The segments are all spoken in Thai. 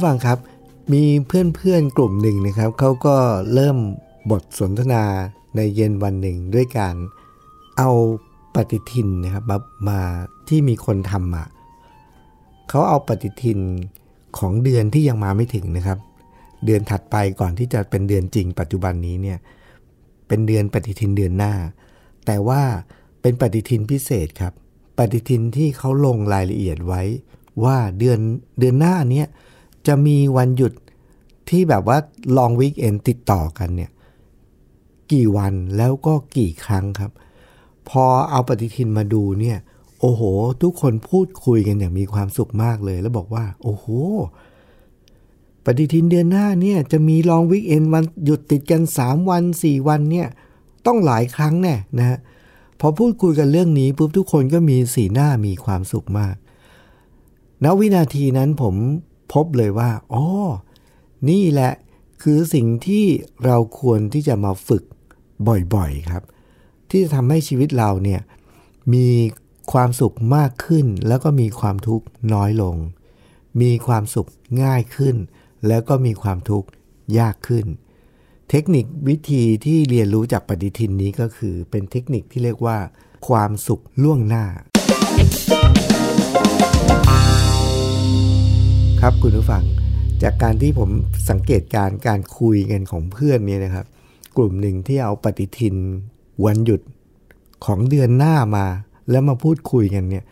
ผู้ฟังครับ มีเพื่อนๆกลุ่มหนึ่งนะครับเขาก็เริ่มบทสนทนาในเย็นวันหนึ่งด้วยการเอาปฏิทินนะครับมามาที่มีคนทำมาเขาเอาปฏิทินของเดือนที่ยังมาไม่ถึงนะครับ เดือนถัดไปก่อนที่จะเป็นเดือนจริง ปัจจุบันนี้เนี่ยเป็นเดือนปฏิทินเดือนหน้า แต่ว่าเป็นปฏิทินพิเศษครับ ปฏิทินที่เขาลงรายละเอียดไว้ว่าเดือนเดือนหน้าเนี้ย จะมีวันหยุดที่แบบว่าลองวีคเอนติดต่อกันเนี่ย กี่วันแล้วก็กี่ครั้งครับ พอเอาปฏิทินมาดูเนี่ย โอ้โห ทุกคนพูดคุยกันอย่างมีความสุขมากเลย แล้วบอกว่า โอ้โห ปฏิทินเดือนหน้าเนี่ย จะมีลองวิกเอนวันหยุดติดกัน 3 วัน 4 วันเนี่ย ต้องหลายครั้งแน่นะฮะพอพูดคุยกันเรื่องนี้ปุ๊บทุกคนก็มีสีหน้ามีความสุขมากณวินาทีนั้นผม พบเลยว่าอ๋อนี่แหละคือสิ่งที่เราควรที่จะมาฝึกบ่อยๆครับ ที่จะทำให้ชีวิตเราเนี่ยมีความสุขมากขึ้น แล้วก็มีความทุกข์น้อยลง มีความสุขง่ายขึ้น แล้วก็มีความทุกข์ยากขึ้น เทคนิควิธีที่เรียนรู้จากปฏิทินนี้ก็คือ เป็นเทคนิคที่เรียกว่า ความสุขล่วงหน้า ครับคุณผู้ฟัง จากการที่ผมสังเกตการการคุยกันของเพื่อนเนี่ยนะครับ กลุ่มหนึ่งที่เอาปฏิทินวันหยุดของเดือนหน้ามา แล้วมาพูดคุยกันเนี่ย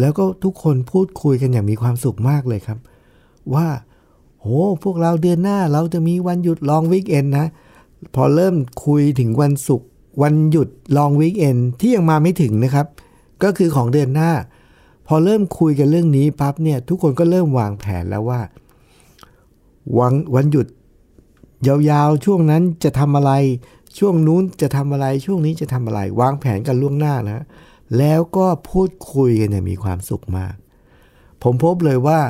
แล้วก็ทุกคนพูดคุยกันอย่างมีความสุขมากเลยครับ ว่าโหพวกเราเดือนหน้าเราจะมีวันหยุดลองวีคเอนนะ พอเริ่มคุยถึงวันศุกร์วันหยุดลองวีคเอนที่ยังมาไม่ถึงนะครับ ก็คือของเดือนหน้า พอเริ่มคุยกันเรื่องนี้ปั๊บเนี่ยทุกคนก็เริ่มวางแผนแล้วว่า วันวันหยุดยาวๆช่วงนั้นจะทำอะไร ช่วงนู้นจะทำอะไรช่วงนี้จะทำอะไร วางแผนกันล่วงหน้านะแล้วก็พูดคุยกันอย่างมีความสุขมาก ผมพบเลยว่า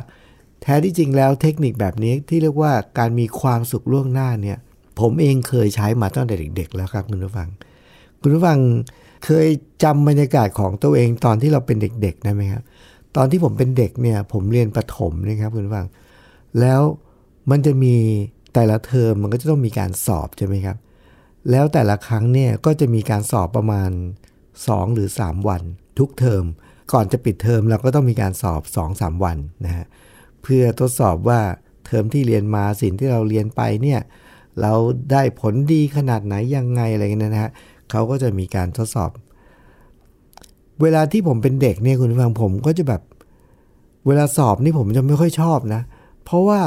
แท้ที่จริงแล้วเทคนิคแบบนี้ที่เรียกว่าการมีความสุขล่วงหน้าเนี่ย ผมเองเคยใช้มาตั้งแต่เด็ก ๆ แล้วครับคุณผู้ฟัง คุณผู้ฟัง เคยจำบรรยากาศของตัวเองตอนที่เราเป็นเด็กๆได้ไหมครับตอนที่ผมเป็นเด็กเนี่ย ผมเรียนประถมนะครับคุณฟัง แล้วมันจะมีแต่ละเทอมมันก็จะต้องมีการสอบใช่ไหมครับ แล้วแต่ละครั้งเนี่ยก็จะมีการสอบประมาณ 2 หรือ 3 วัน ทุกเทอม ก่อนจะปิดเทอมเราก็ต้องมีการสอบ 2-3 วันนะฮะเพื่อทดสอบว่าเทอมที่เรียนมาสิ่งที่เราเรียนไปเนี่ยเราได้ผลดีขนาดไหนยังไงอะไรเงี้ยนะฮะ เขาก็จะมีการทดสอบ เวลาที่ผมเป็นเด็กเนี่ยคุณฟังผมก็จะแบบ เวลาสอบนี่ผมจะไม่ค่อยชอบนะ เพราะว่า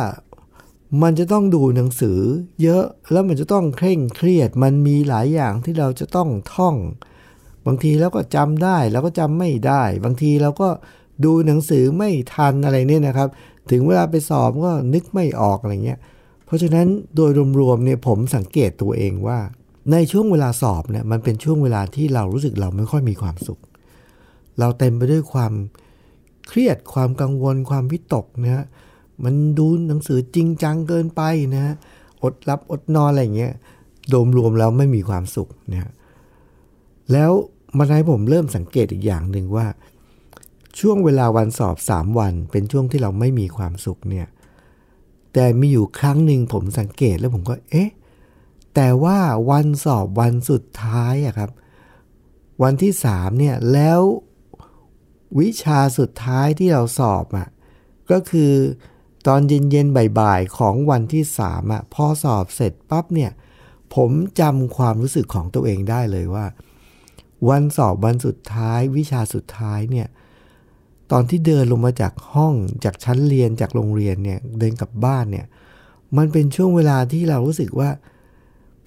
มันจะต้องดูหนังสือเยอะแล้วมันจะต้องเคร่งเครียด มันมีหลายอย่างที่เราจะต้องท่อง บางทีเราก็จำได้แล้วก็จำไม่ได้ บางทีเราก็ดูหนังสือไม่ทันอะไรเนี่ยนะครับ ถึงเวลาไปสอบก็นึกไม่ออกอะไรเงี้ย เพราะฉะนั้นโดยรวมๆเนี่ยผมสังเกตตัวเองว่า ในช่วงเวลาสอบเนี่ยมันเป็นช่วงเวลาที่เรารู้สึกเราไม่ค่อยมีความสุข เราเต็มไปด้วยความเครียดความกังวลความวิตกนะฮะมันดูหนังสือจริงจังเกินไปนะฮะอดรับอดนอนอะไรเงี้ยโดมรวมแล้วไม่มีความสุขนะฮะแล้วมันให้ผมเริ่มสังเกตอีกอย่างหนึ่งว่า ช่วงเวลาวันสอบ 3 วัน เป็นช่วงที่เราไม่มีความสุขเนี่ยแต่มีอยู่ครั้งหนึ่งผมสังเกตแล้วผมก็เอ๊ะ แต่ว่าวันสอบวันสุดท้ายอะครับ วันที่สามเนี่ยแล้ววิชาสุดท้ายที่เราสอบอะก็คือตอนเย็นๆบ่ายๆของวันที่สามอะพอสอบเสร็จปั๊บเนี่ยผมจำความรู้สึกของตัวเองได้เลยว่า วันสอบวันสุดท้าย วิชาสุดท้ายเนี่ยตอนที่เดินลงมาจากห้องจากชั้นเรียนจากโรงเรียนเนี่ยเดินกลับบ้านเนี่ยมันเป็นช่วงเวลาที่เรารู้สึกว่า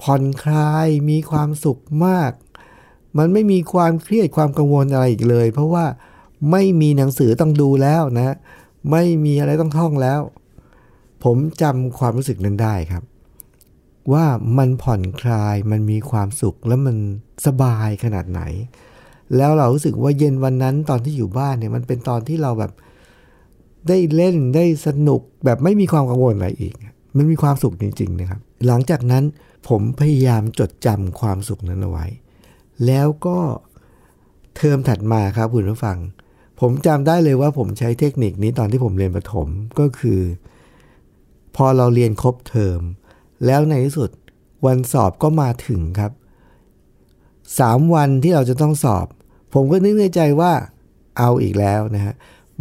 ผ่อนคลายมีความสุขมาก มันไม่มีความเครียดความกังวลอะไรอีกเลย เพราะว่าไม่มีหนังสือต้องดูแล้วนะ ไม่มีอะไรต้องท่องแล้ว ผมจำความรู้สึกนั้นได้ครับ ว่ามันผ่อนคลายมันมีความสุขแล้วมันสบายขนาดไหน แล้วเรารู้สึกว่าเย็นวันนั้นตอนที่อยู่บ้านเนี่ยมันเป็นตอนที่เราแบบได้เล่นได้สนุกแบบไม่มีความกังวลอะไรอีก มันมีความสุขจริง ๆ นะครับ หลังจากนั้นผมพยายามจดจำความสุขนั้นเอาไว้ แล้วก็เทอมถัดมาครับคุณผู้ฟัง ผมจำได้เลยว่าผมใช้เทคนิคนี้ตอนที่ผมเรียนประถมก็คือ พอเราเรียนครบเทอม แล้วในที่สุดวันสอบก็มาถึงครับสามวันที่เราจะต้องสอบ ผมก็นึกในใจว่าเอาอีกแล้วนะฮะ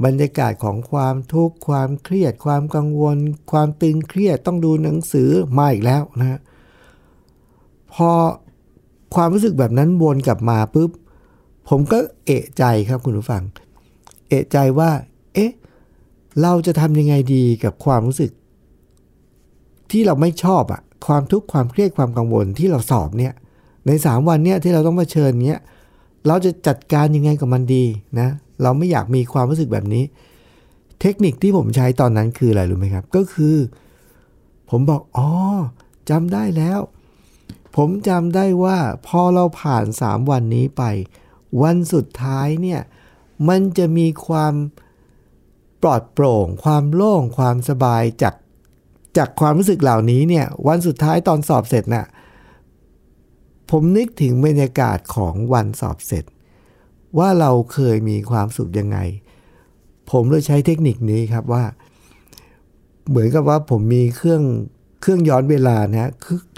บรรยากาศของความทุกข์ความเครียด ความกังวล ความตึงเครียดต้องดูหนังสือมาอีกแล้วนะฮะพอความรู้สึกแบบนั้นวนกลับมาปุ๊บผมก็เอะใจครับคุณผู้ฟัง เอะใจว่า เอ๊ะ เราจะทำยังไงดีกับความรู้สึก ที่เราไม่ชอบอะความทุกข์ความเครียดความกังวลที่เราสอบเนี่ย ในสามวันเนี่ยที่เราต้องมาเชิญเนี้ยเราจะจัดการยังไงกับมันดีนะ เราไม่อยากมีความรู้สึกแบบนี้ เทคนิคที่ผมใช้ตอนนั้นคืออะไรรู้ไหมครับ ก็คือ ผมบอกอ๋อจำได้แล้ว ผมจำได้ว่าพอเราผ่าน 3 วันนี้ไป วันสุดท้ายเนี่ยมันจะมีความปลอดโปร่ง ความโล่ง ความสบายจากจากความรู้สึกเหล่านี้เนี่ยวันสุดท้ายตอนสอบเสร็จนะ่ะผมนึกถึงบรรยากาศของวันสอบเสร็จ ว่าเราเคยมีความสุขยังไง ผมเลยใช้เทคนิคนี้ครับว่า เหมือนกับว่าผมมีเครื่องเครื่องย้อนเวลานะ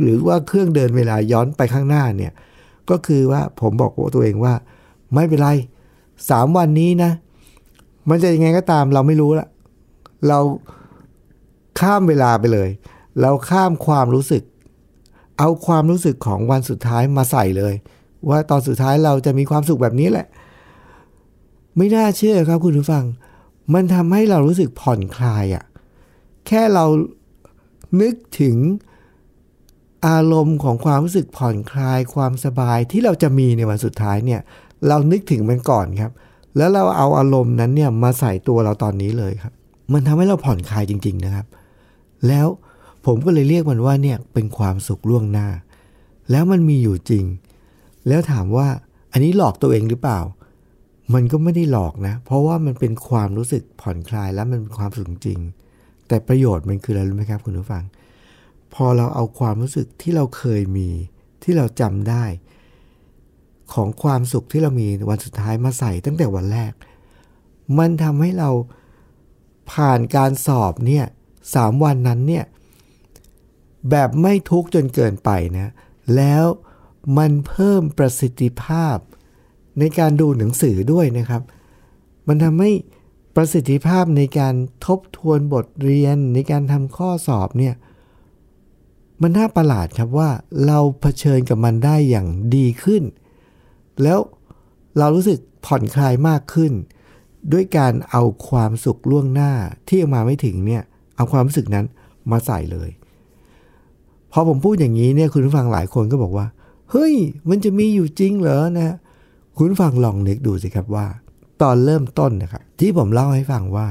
หรือว่าเครื่องเดินเวลาย้อนไปข้างหน้าเนี่ยก็คือว่าผมบอกตัวเองว่า ไม่เป็นไรสามวันนี้นะ มันจะยังไงก็ตามเราไม่รู้ละเราข้ามเวลาไปเลย เราข้ามความรู้สึก เอาความรู้สึกของวันสุดท้ายมาใส่เลย ว่าตอนสุดท้ายเราจะมีความสุขแบบนี้แหละ ไม่น่าเชื่อครับคุณผู้ฟัง มันทำให้เรารู้สึกผ่อนคลายอะ่ะ แค่เรานึกถึงอารมณ์ของความรู้สึกผ่อนคลายความสบายที่เราจะมีในวันสุดท้ายเนี่ย เรานึกถึงมันก่อนครับ แล้วเราเอาอารมณ์นั้นเนี่ยมาใส่ตัวเราตอนนี้เลยครับ มันทำให้เราผ่อนคลายจริง ๆนะครับ แล้วผมก็เลยเรียกมันว่าเนี่ยเป็นความสุขล่วงหน้า แล้วมันมีอยู่จริง แล้วถามว่าอันนี้หลอกตัวเองหรือเปล่า มันก็ไม่ได้หลอกนะ เพราะว่ามันเป็นความรู้สึกผ่อนคลายแล้วมันเป็นความสุขจริง แต่ประโยชน์มันคืออะไรรู้ไหมครับคุณผู้ฟัง พอเราเอาความรู้สึกที่เราเคยมีที่เราจำได้ ของความสุขที่เรามีวันสุดท้ายมาใส่ตั้งแต่วันแรก มันทำให้เราผ่านการสอบเนี่ยสามวันนั้นเนี่ยแบบไม่ทุกข์จนเกินไปนะ แล้วมันเพิ่มประสิทธิภาพ ในการดูหนังสือด้วยนะครับ มันทำให้ประสิทธิภาพในการทบทวนบทเรียนในการทำข้อสอบเนี่ยมันน่าประหลาดครับว่าเราเผชิญกับมันได้อย่างดีขึ้น แล้วเรารู้สึกผ่อนคลายมากขึ้น ด้วยการเอาความสุขล่วงหน้าที่ยังมาไม่ถึงเนี่ยเอาความรู้สึกนั้นมาใส่เลยพอผมพูดอย่างนี้เนี่ยคุณผู้ฟังหลายคนก็บอกว่า เฮ้ย มันจะมีอยู่จริงเหรอนะ คุณฟังลองนึกดูสิครับว่า ตอนเริ่มต้นนะครับ ที่ผมเล่าให้ฟังว่า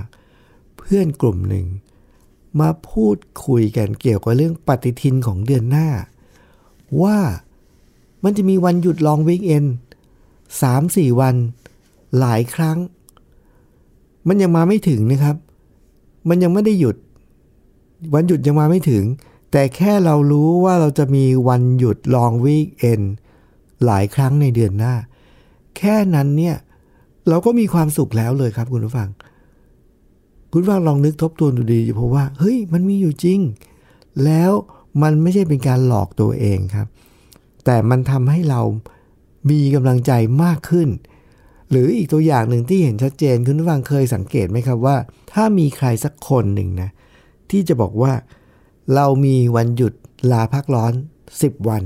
เพื่อนกลุ่มหนึ่ง มาพูดคุยกันเกี่ยวกับเรื่องปฏิทินของเดือนหน้า ว่ามันจะมีวันหยุดลองวิกเอนสามสี่วันหลายครั้ง มันยังมาไม่ถึงนะครับ มันยังไม่ได้หยุด วันหยุดยังมาไม่ถึง แต่แค่เรารู้ว่าเราจะมีวันหยุดลองวีคเอนหลายครั้งในเดือนหน้า แค่นั้นเนี่ยเราก็มีความสุขแล้วเลยครับคุณผู้ฟัง คุณผู้ฟังลองนึกทบทวนดูดีเพราะว่าเฮ้ยมันมีอยู่จริง แล้วมันไม่ใช่เป็นการหลอกตัวเองครับ แต่มันทำให้เรามีกำลังใจมากขึ้น หรืออีกตัวอย่างหนึ่งที่เห็นชัดเจนคุณผู้ฟังเคยสังเกตไหมครับว่า ถ้ามีใครสักคนหนึ่งนะที่จะบอกว่าเรามีวันหยุดลาพักร้อน 10 วัน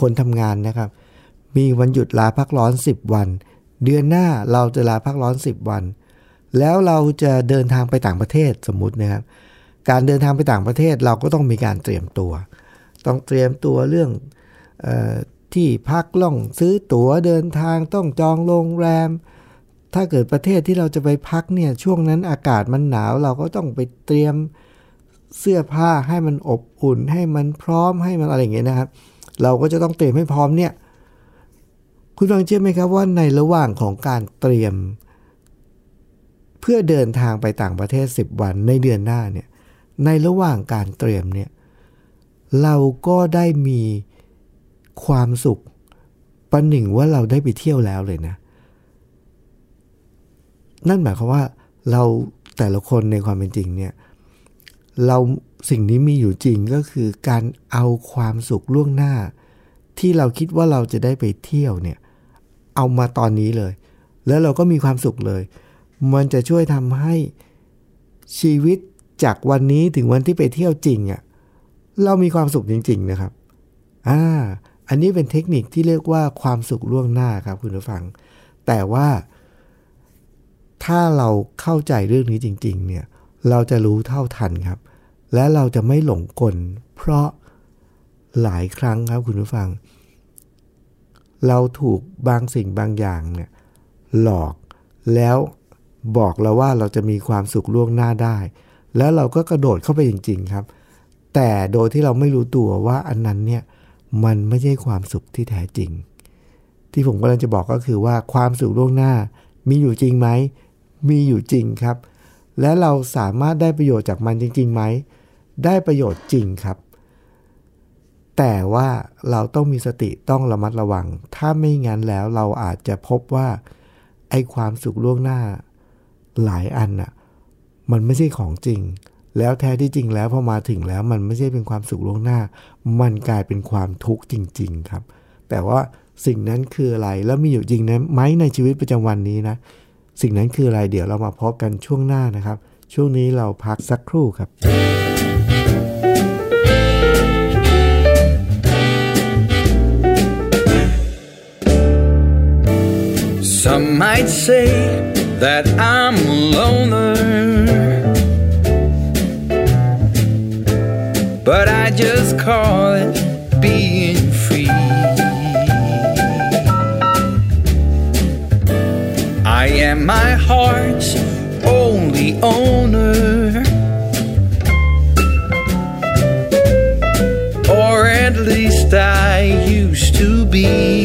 คนทำงานนะครับ มีวันหยุดลาพักร้อน 10 วัน เดือนหน้าเราจะลาพักร้อน 10 วัน แล้วเราจะเดินทางไปต่างประเทศสมมุตินะครับ การเดินทางไปต่างประเทศเราก็ต้องมีการเตรียมตัว ต้องเตรียมตัวเรื่องออที่พักล่องซื้อตั๋วเดินทางต้องจองโรงแรม ถ้าเกิดประเทศที่เราจะไปพักเนี่ยช่วงนั้นอากาศมันหนาวเราก็ต้องไปเตรียมเสื้อผ้าให้มันอบอุ่นให้มันพร้อมให้มันอะไรอย่างเงี้ยนะครับ เราก็จะต้องเตรียมให้พร้อมเนี่ย คุณฟังเชื่อไหมครับว่าในระหว่างของการเตรียม เพื่อเดินทางไปต่างประเทศ 10 วันในเดือนหน้าเนี่ยในระหว่างการเตรียมเนี่ยเราก็ได้มีความสุขประหนึ่งว่าเราได้ไปเที่ยวแล้วเลยนะ นั่นหมายความว่าเราแต่ละคนในความเป็นจริงเนี่ยเราสิ่งนี้มีอยู่จริงก็คือการเอาความสุขล่วงหน้า ที่เราคิดว่าเราจะได้ไปเที่ยวเนี่ย เอามาตอนนี้เลย แล้วเราก็มีความสุขเลย มันจะช่วยทำให้ชีวิตจากวันนี้ถึงวันที่ไปเที่ยวจริงอะ่ะเรามีความสุขจริง ๆ นะครับ อ่า อันนี้เป็นเทคนิคที่เรียกว่าความสุขล่วงหน้าครับคุณผู้ฟัง แต่ว่า ถ้าเราเข้าใจเรื่องนี้จริง ๆ เนี่ย เราจะรู้เท่าทันครับ และเราจะไม่หลงกล เพราะหลายครั้งครับคุณผู้ฟัง เราถูกบางสิ่งบางอย่างเนี่ยหลอกแล้วบอกเราว่าเราจะมีความสุขล่วงหน้าได้ แล้วเราก็กระโดดเข้าไปจริง ๆครับ แต่โดยที่เราไม่รู้ตัวว่าอันนั้นเนี่ยมันไม่ใช่ความสุขที่แท้จริง ที่ผมกำลังจะบอกก็คือว่าความสุขล่วงหน้า มีอยู่จริงไหมมีอยู่จริงครับ และเราสามารถได้ประโยชน์จากมันจริงๆไหมได้ประโยชน์จริงครับ แต่ว่าเราต้องมีสติต้องระมัดระวัง ถ้าไม่งั้นแล้วเราอาจจะพบว่า ไอ้ความสุขล่วงหน้า หลายอันน่ะ มันไม่ใช่ของจริง แล้วแท้ที่จริงแล้วพอมาถึงแล้วมันไม่ใช่เป็นความสุขล่วงหน้า มันกลายเป็นความทุกข์จริง ๆครับ แต่ว่าสิ่งนั้นคืออะไรแล้วมีอยู่จริงนะไหมในชีวิตประจำวันนี้นะ สิ่งนั้นคืออะไรเดี๋ยวเรามาพบกันช่วงหน้านะครับ ช่วงนี้เราพักสักครู่ครับ might say that I'm a loner. But I just call it being free. I am my heart's only owner. Or at least I used to be.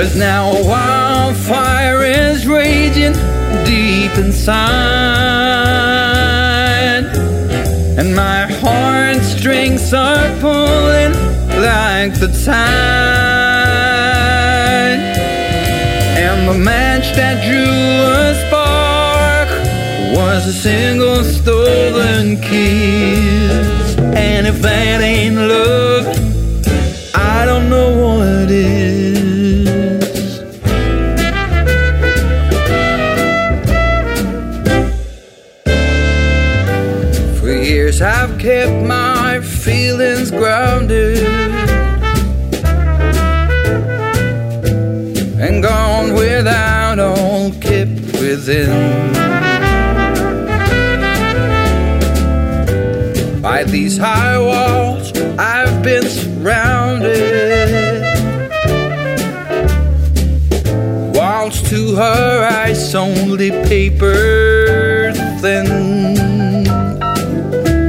Cause now a wildfire is raging deep inside. And my heartstrings are pulling like the tide. And the match that drew a spark was a single stolen kiss. And if that ain't love, within. By these high walls I've been surrounded. Walls to her eyes only paper thin.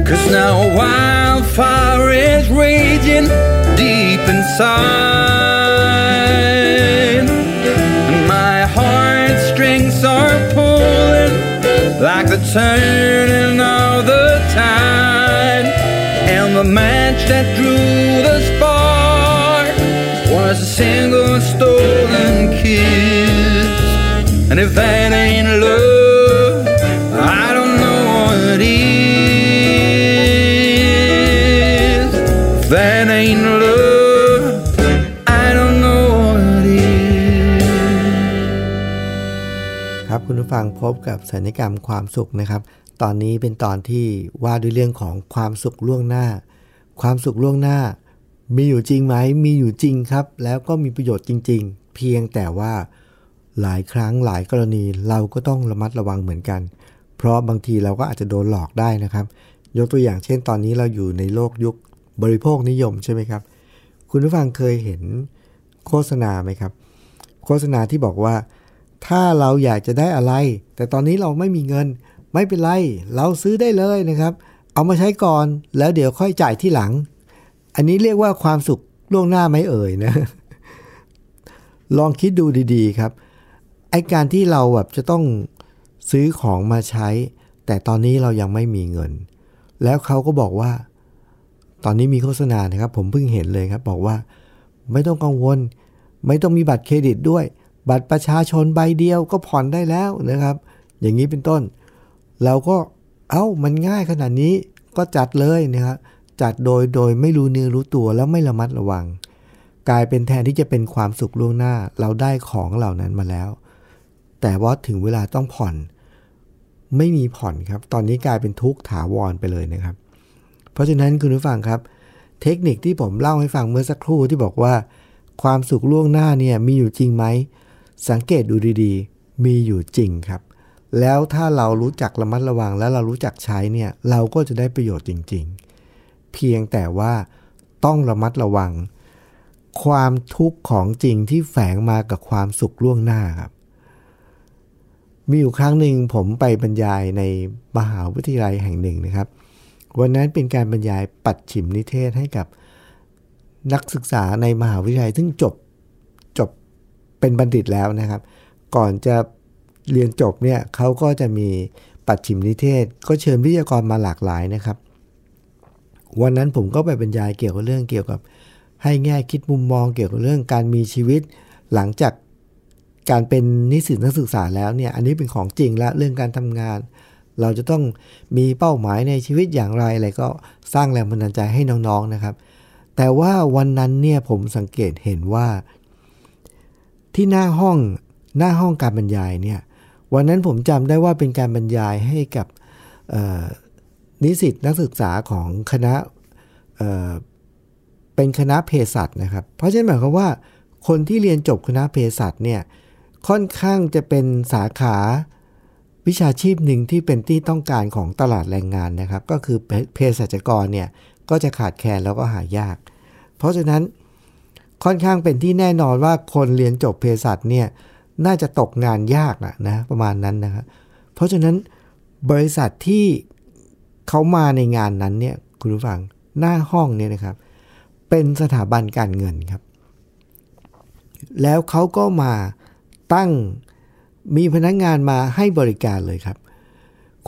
Cause now wildfire is raging deep inside. Turning of the tide. And the match that drew the spark was a single stolen kiss. And if that ain't ฟังพบกับสัญญกรรมความสุขนะครับ ตอนนี้เป็นตอนที่ว่าด้วยเรื่องของความสุขล่วงหน้า ความสุขล่วงหน้า มีอยู่จริงไหมมีอยู่จริงครับ แล้วก็มีประโยชน์จริง ๆ เพียงแต่ว่าหลายครั้งหลายกรณีเราก็ต้องระมัดระวังเหมือนกัน เพราะบางทีเราก็อาจจะโดนหลอกได้นะครับ ยกตัวอย่างเช่น ตอนนี้เราอยู่ในโลกยุคบริโภคนิยมใช่ไหมครับ คุณผู้ฟังเคยเห็นโฆษณาไหมครับ โฆษณาที่บอกว่า ถ้าเราอยากจะได้อะไร แต่ตอนนี้เราไม่มีเงิน ไม่เป็นไร เราซื้อได้เลยนะครับ เอามาใช้ก่อนแล้วเดี๋ยวค่อยจ่ายที่หลัง อันนี้เรียกว่าความสุขล่วงหน้าไม่เอ่ยนะ ลองคิดดูดีๆครับไอการที่เราแบบจะต้องซื้อของมาใช้ แต่ตอนนี้เรายังไม่มีเงิน แล้วเขาก็บอกว่า ตอนนี้มีโฆษณานะครับ ผมเพิ่งเห็นเลยครับ บอกว่า ไม่ต้องกังวล ไม่ต้องมีบัตรเครดิตด้วย บัตรประชาชนใบเดียวก็ผ่อนได้แล้วนะครับ อย่างนี้เป็นต้น เราก็เอา้ามันง่ายขนาดนี้ก็จัดเลยนะครับจัดโดยโดยไม่รู้เนื้อรู้ตัวแล้วไม่ระมัดระวัง กลายเป็นแทนที่จะเป็นความสุขล่วงหน้าเราได้ของเหล่านั้นมาแล้ว แต่ว่าถึงเวลาต้องผ่อน ไม่มีผ่อนครับ ตอนนี้กลายเป็นทุกข์ถาวรไปเลยนะครับ เพราะฉะนั้นคุณผู้ฟังครับ เทคนิคที่ผมเล่าให้ฟังเมื่อสักครู่ที่บอกว่า ความสุขล่วงหน้าเนี่ยมีอยู่จริงไหม สังเกตดูดีๆ มีอยู่จริงครับ แล้วถ้าเรารู้จักระมัดระวังและเรารู้จักใช้เนี่ยเราก็จะได้ประโยชน์จริง ๆ เพียงแต่ว่าต้องระมัดระวัง ความทุกข์ของจริงที่แฝงมากับความสุขล่วงหน้าครับ มีอยู่ครั้งหนึ่งผมไปบรรยายในมหาวิทยาลัยแห่งหนึ่งนะครับ วันนั้นเป็นการบรรยายปัดฉิมนิเทศให้กับนักศึกษาในมหาวิทยาลัยซึ่งจบ เป็นบัณฑิตแล้วนะครับ ก่อนจะเรียนจบเนี่ยเขาก็จะมีปัดฉิมนิเทศ ก็เชิญวิทยากรมาหลากหลายนะครับ วันนั้นผมก็ไปบรรยายเกี่ยวกับเรื่องเกี่ยวกับ ให้แง่คิดมุมมองเกี่ยวกับเรื่องการมีชีวิต หลังจากการเป็นนิสิตนักศึกษาแล้วเนี่ยอันนี้เป็นของจริงละเรื่องการทำงาน เราจะต้องมีเป้าหมายในชีวิตอย่างไรอะไรก็สร้างแรงบันดาลใจให้น้องๆนะครับ แต่ว่าวันนั้นเนี่ยผมสังเกตเห็นว่า ที่หน้าห้องหน้าห้องการบรรยายเนี่ยวันนั้นผมจำได้ว่าเป็นการบรรยายให้กับนิสิตนักศึกษาของคณะเเป็นคณะเภสัชนะครับ เพราะฉะนั้นหมายความว่าคนที่เรียนจบคณะเภสัชเนี่ยค่อนข้างจะเป็นสาขาวิชาชีพหนึ่งที่เป็นที่ต้องการของตลาดแรงงานนะครับ ก็คือเภสัชกรเนี่ยก็จะขาดแคลนแล้วก็หายาก เพราะฉะนั้น ค่อนข้างเป็นที่แน่นอนว่าคนเรียนจบเภสัชเนี่ยน่าจะตกงานยากนะนะประมาณนั้นนะครับเพราะฉะนั้นบริษัทที่เขามาในงานนั้นเนี่ยคุณผู้ฟังหน้าห้องเนี่ยนะครับ เป็นสถาบันการเงินครับ แล้วเขาก็มาตั้งมีพนักงงานมาให้บริการเลยครับ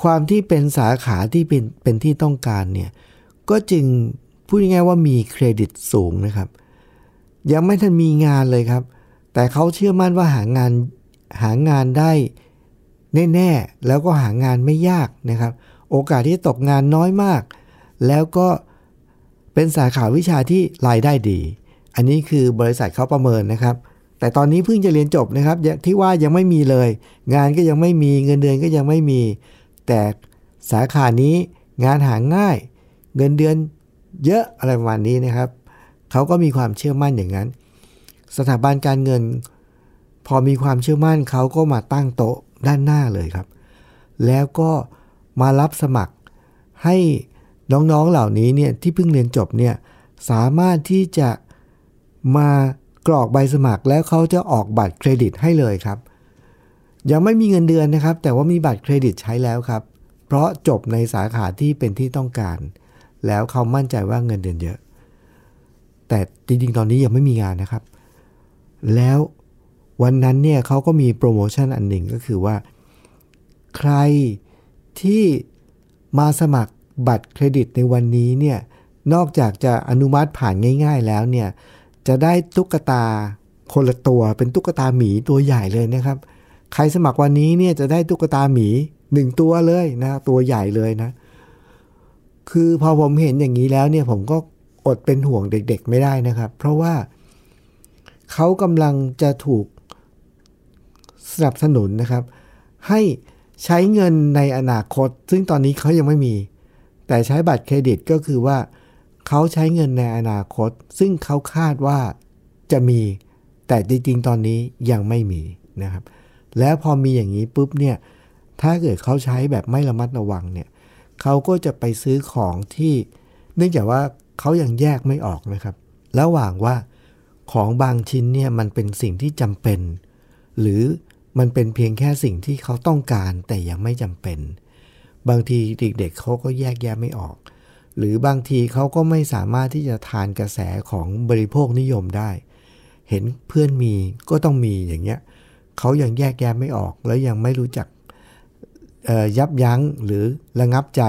ความที่เป็นสาขาที่เป็นเป็นที่ต้องการเนี่ยก็จึงพูดง่ายๆว่ามีเครดิตสูงนะครับ ยังไม่ทันมีงานเลยครับ แต่เขาเชื่อมั่นว่าหางานหางานได้แน่ๆ แล้วก็หางานไม่ยากนะครับ โอกาสที่ตกงานน้อยมาก แล้วก็เป็นสาขาวิชาที่รายได้ดี อันนี้คือบริษัทเขาประเมินนะครับ แต่ตอนนี้เพิ่งจะเรียนจบนะครับ ที่ว่ายังไม่มีเลย งานก็ยังไม่มีเงินเดือนก็ยังไม่มี แต่สาขานี้งานหาง่าย เงินเดือนเยอะอะไรประมาณนี้นะครับ เขาก็มีความเชื่อมั่นอย่างนั้น สถาบันการเงิน พอมีความเชื่อมั่นเขาก็มาตั้งโต๊ะด้านหน้าเลยครับ แล้วก็มารับสมัครให้น้องๆเหล่านี้เนี่ยที่เพิ่งเรียนจบเนี่ยสามารถที่จะมากรอกใบสมัครแล้วเขาจะออกบัตรเครดิตให้เลยครับ ยังไม่มีเงินเดือนนะครับ แต่ว่ามีบัตรเครดิตใช้แล้วครับ เพราะจบในสาขาที่เป็นที่ต้องการ แล้วเขามั่นใจว่าเงินเดือนเยอะ แต่จริงๆ ตอนนี้ยังไม่มีงานนะครับ แล้ววันนั้นเนี่ยเขาก็มีโปรโมชั่นอันหนึ่งก็คือว่า ใครที่มาสมัครบัตรเครดิตในวันนี้เนี่ยนอกจากจะอนุมัติผ่านง่าย ๆ แล้วเนี่ยจะได้ตุ๊กตาคนละตัวเป็นตุ๊กตาหมีตัวใหญ่เลยนะครับ ใครสมัครวันนี้เนี่ยจะได้ตุ๊กตาหมีหนึ่งตัวเลยนะตัวใหญ่เลยนะ คือพอผมเห็นอย่างนี้แล้วเนี่ยผมก็ อดเป็นห่วงเด็กๆ ไม่ได้นะครับ เพราะว่าเขากำลังจะถูกสนับสนุนนะครับ ให้ใช้เงินในอนาคต ซึ่งตอนนี้เขายังไม่มี แต่ใช้บัตรเครดิตก็คือว่าเขาใช้เงินในอนาคต ซึ่งเขาคาดว่าจะมี แต่จริงๆ ตอนนี้ยังไม่มีนะครับ แล้วพอมีอย่างนี้ปุ๊บเนี่ย ถ้าเกิดเขาใช้แบบไม่ระมัดระวังเนี่ยเขาก็จะไปซื้อของที่ เนื่องจากว่า เขายังแยกไม่ออกนะครับ ระหว่างว่าของบางชิ้นเนี่ยมันเป็นสิ่งที่จำเป็น หรือมันเป็นเพียงแค่สิ่งที่เขาต้องการแต่ยังไม่จำเป็น บางทีเด็กๆเขาก็แยกแยะไม่ออก หรือบางทีเขาก็ไม่สามารถที่จะทานกระแสของบริโภคนิยมได้ เห็นเพื่อนมีก็ต้องมีอย่างเงี้ยเขายังแยกแยะไม่ออกแล้วยังไม่รู้จักยับยั้งหรือระงับใจ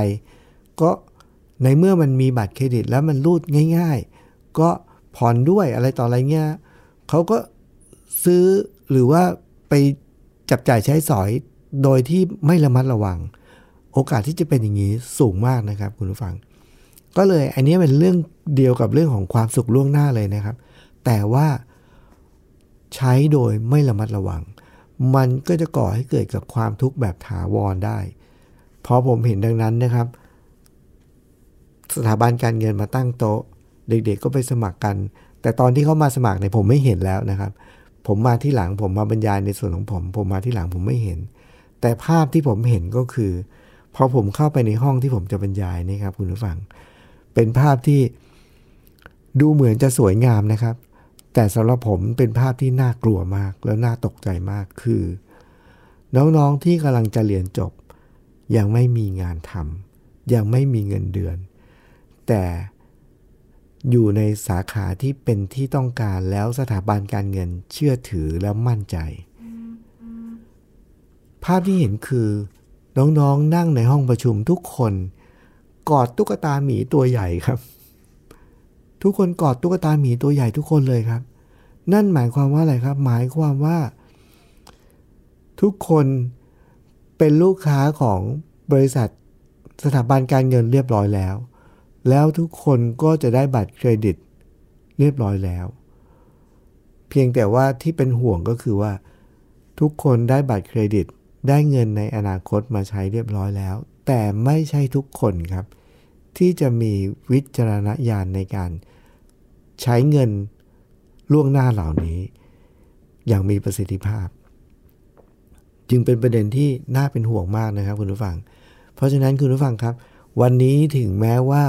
ก็ ในเมื่อมันมีบัตรเครดิตแล้วมันรูดง่าย ๆ ก็ผ่อนด้วยอะไรต่ออะไรเงี้ยเขาก็ซื้อหรือว่าไปจับจ่ายใช้สอยโดยที่ไม่ระมัดระวัง โอกาสที่จะเป็นอย่างนี้สูงมากนะครับ คุณผู้ฟัง ก็เลยอันนี้เป็นเรื่องเดียวกับเรื่องของความสุขล่วงหน้าเลยนะครับ แต่ว่าใช้โดยไม่ระมัดระวัง มันก็จะก่อให้เกิดกับความทุกข์แบบถาวรได้ พอผมเห็นดังนั้นนะครับ สถาบันการเงินมาตั้งโต๊ะ เด็กๆก็ไปสมัครกัน แต่ตอนที่เขามาสมัครเนี่ยผมไม่เห็นแล้วนะครับ ผมมาที่หลังผมมาบรรยายในส่วนของผม ผมมาที่หลังผมไม่เห็น แต่ภาพที่ผมเห็นก็คือพอผมเข้าไปในห้องที่ผมจะบรรยายนี่ครับคุณผู้ฟัง เป็นภาพที่ดูเหมือนจะสวยงามนะครับ แต่สำหรับผมเป็นภาพที่น่ากลัวมาก แล้วน่าตกใจมากคือ น้องๆที่กำลังจะเรียนจบ ยังไม่มีงานทำยังไม่มีเงินเดือน แต่อยู่ในสาขาที่เป็นที่ต้องการแล้วสถาบันการเงินเชื่อถือแล้วมั่นใจ ภาพที่เห็นคือน้องๆนนั่งในห้องประชุมทุกคน กอดตุ๊กตาหมีตัวใหญ่ครับ ทุกคนกอดตุ๊กตาหมีตัวใหญ่ทุกคนเลยครับ นั่นหมายความว่าอะไรครับ หมายความว่า ทุกคนเป็นลูกค้าของบริษัทสถาบันการเงินเรียบร้อยแล้ว แล้วทุกคนก็จะได้บัตรเครดิต เรียบร้อยแล้ว เพียงแต่ว่าที่เป็นห่วงก็คือว่า ทุกคนได้บัตรเครดิต ได้เงินในอนาคตมาใช้เรียบร้อยแล้ว แต่ไม่ใช่ทุกคนครับ ที่จะมีวิจารณญาณในการใช้เงินล่วงหน้าเหล่านี้ อย่างมีประสิทธิภาพ จึงเป็นประเด็นที่น่าเป็นห่วงมากนะครับคุณผู้ฟัง เพราะฉะนั้นคุณผู้ฟังครับ วันนี้ถึงแม้ว่า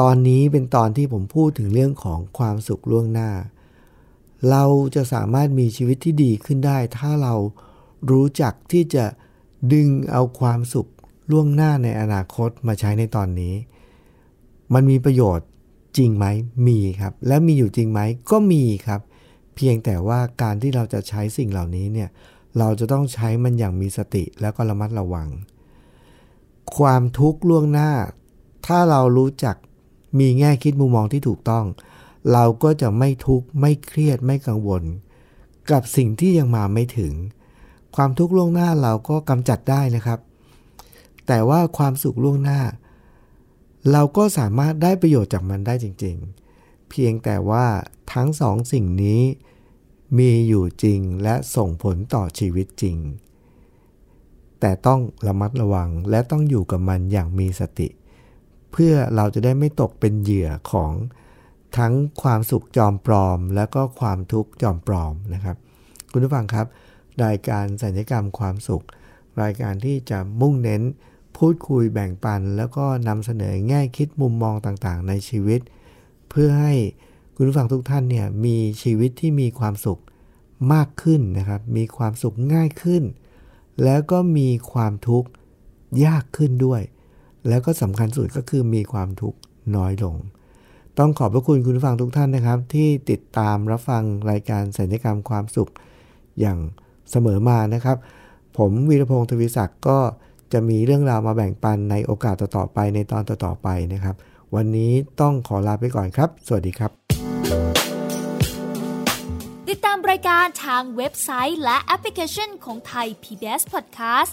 ตอนนี้เป็นตอนที่ผมพูดถึงเรื่องของความสุขล่วงหน้า เราจะสามารถมีชีวิตที่ดีขึ้นได้ ถ้าเรารู้จักที่จะดึงเอาความสุขล่วงหน้าในอนาคตมาใช้ในตอนนี้ มันมีประโยชน์จริงไหมมีครับ และมีอยู่จริงไหมก็มีครับ เพียงแต่ว่าการที่เราจะใช้สิ่งเหล่านี้เนี่ยเราจะต้องใช้มันอย่างมีสติแล้วก็ระมัดระวัง ความทุกข์ล่วงหน้า ถ้าเรารู้จัก มีแง่คิดมุมมองที่ถูกต้อง เราก็จะไม่ทุกข์ไม่เครียดไม่กังวล กับสิ่งที่ยังมาไม่ถึง ความทุกข์ล่วงหน้าเราก็กำจัดได้นะครับ แต่ว่าความสุขล่วงหน้า เราก็สามารถได้ประโยชน์จากมันได้จริง ๆ เพียงแต่ว่าทั้งสองสิ่งนี้ มีอยู่จริงและส่งผลต่อชีวิตจริง แต่ต้องระมัดระวังและต้องอยู่กับมันอย่างมีสติ เพื่อเราจะได้ไม่ตกเป็นเหยื่อของทั้งความสุขจอมปลอม และก็ความทุกข์จอมปลอมนะครับ คุณผู้ฟังครับ รายการสัญญกรรมความสุข รายการที่จะมุ่งเน้นพูดคุยแบ่งปัน แล้วก็นำเสนอแง่คิดมุมมองต่างๆ ในชีวิต เพื่อให้คุณผู้ฟังทุกท่านเนี่ยมีชีวิตที่มีความสุขมากขึ้นนะครับ มีความสุขง่ายขึ้น แล้วก็มีความทุกข์ยากขึ้นด้วย แล้วก็สำคัญสุดก็คือมีความทุกข์น้อยลง ต้องขอบพระคุณคุณผู้ฟังทุกท่านนะครับ ที่ติดตามรับฟังรายการสัญญกรรมความสุขอย่างเสมอมานะครับ ผมวีรพงศ์ทวีศักดิ์ก็จะมีเรื่องราวมาแบ่งปันในโอกาสต่อๆไปในตอนต่อๆไปนะครับ วันนี้ต้องขอลาไปก่อนครับ สวัสดีครับ ติดตามรายการทางเว็บไซต์และแอปพลิเคชันของไทย PBS Podcast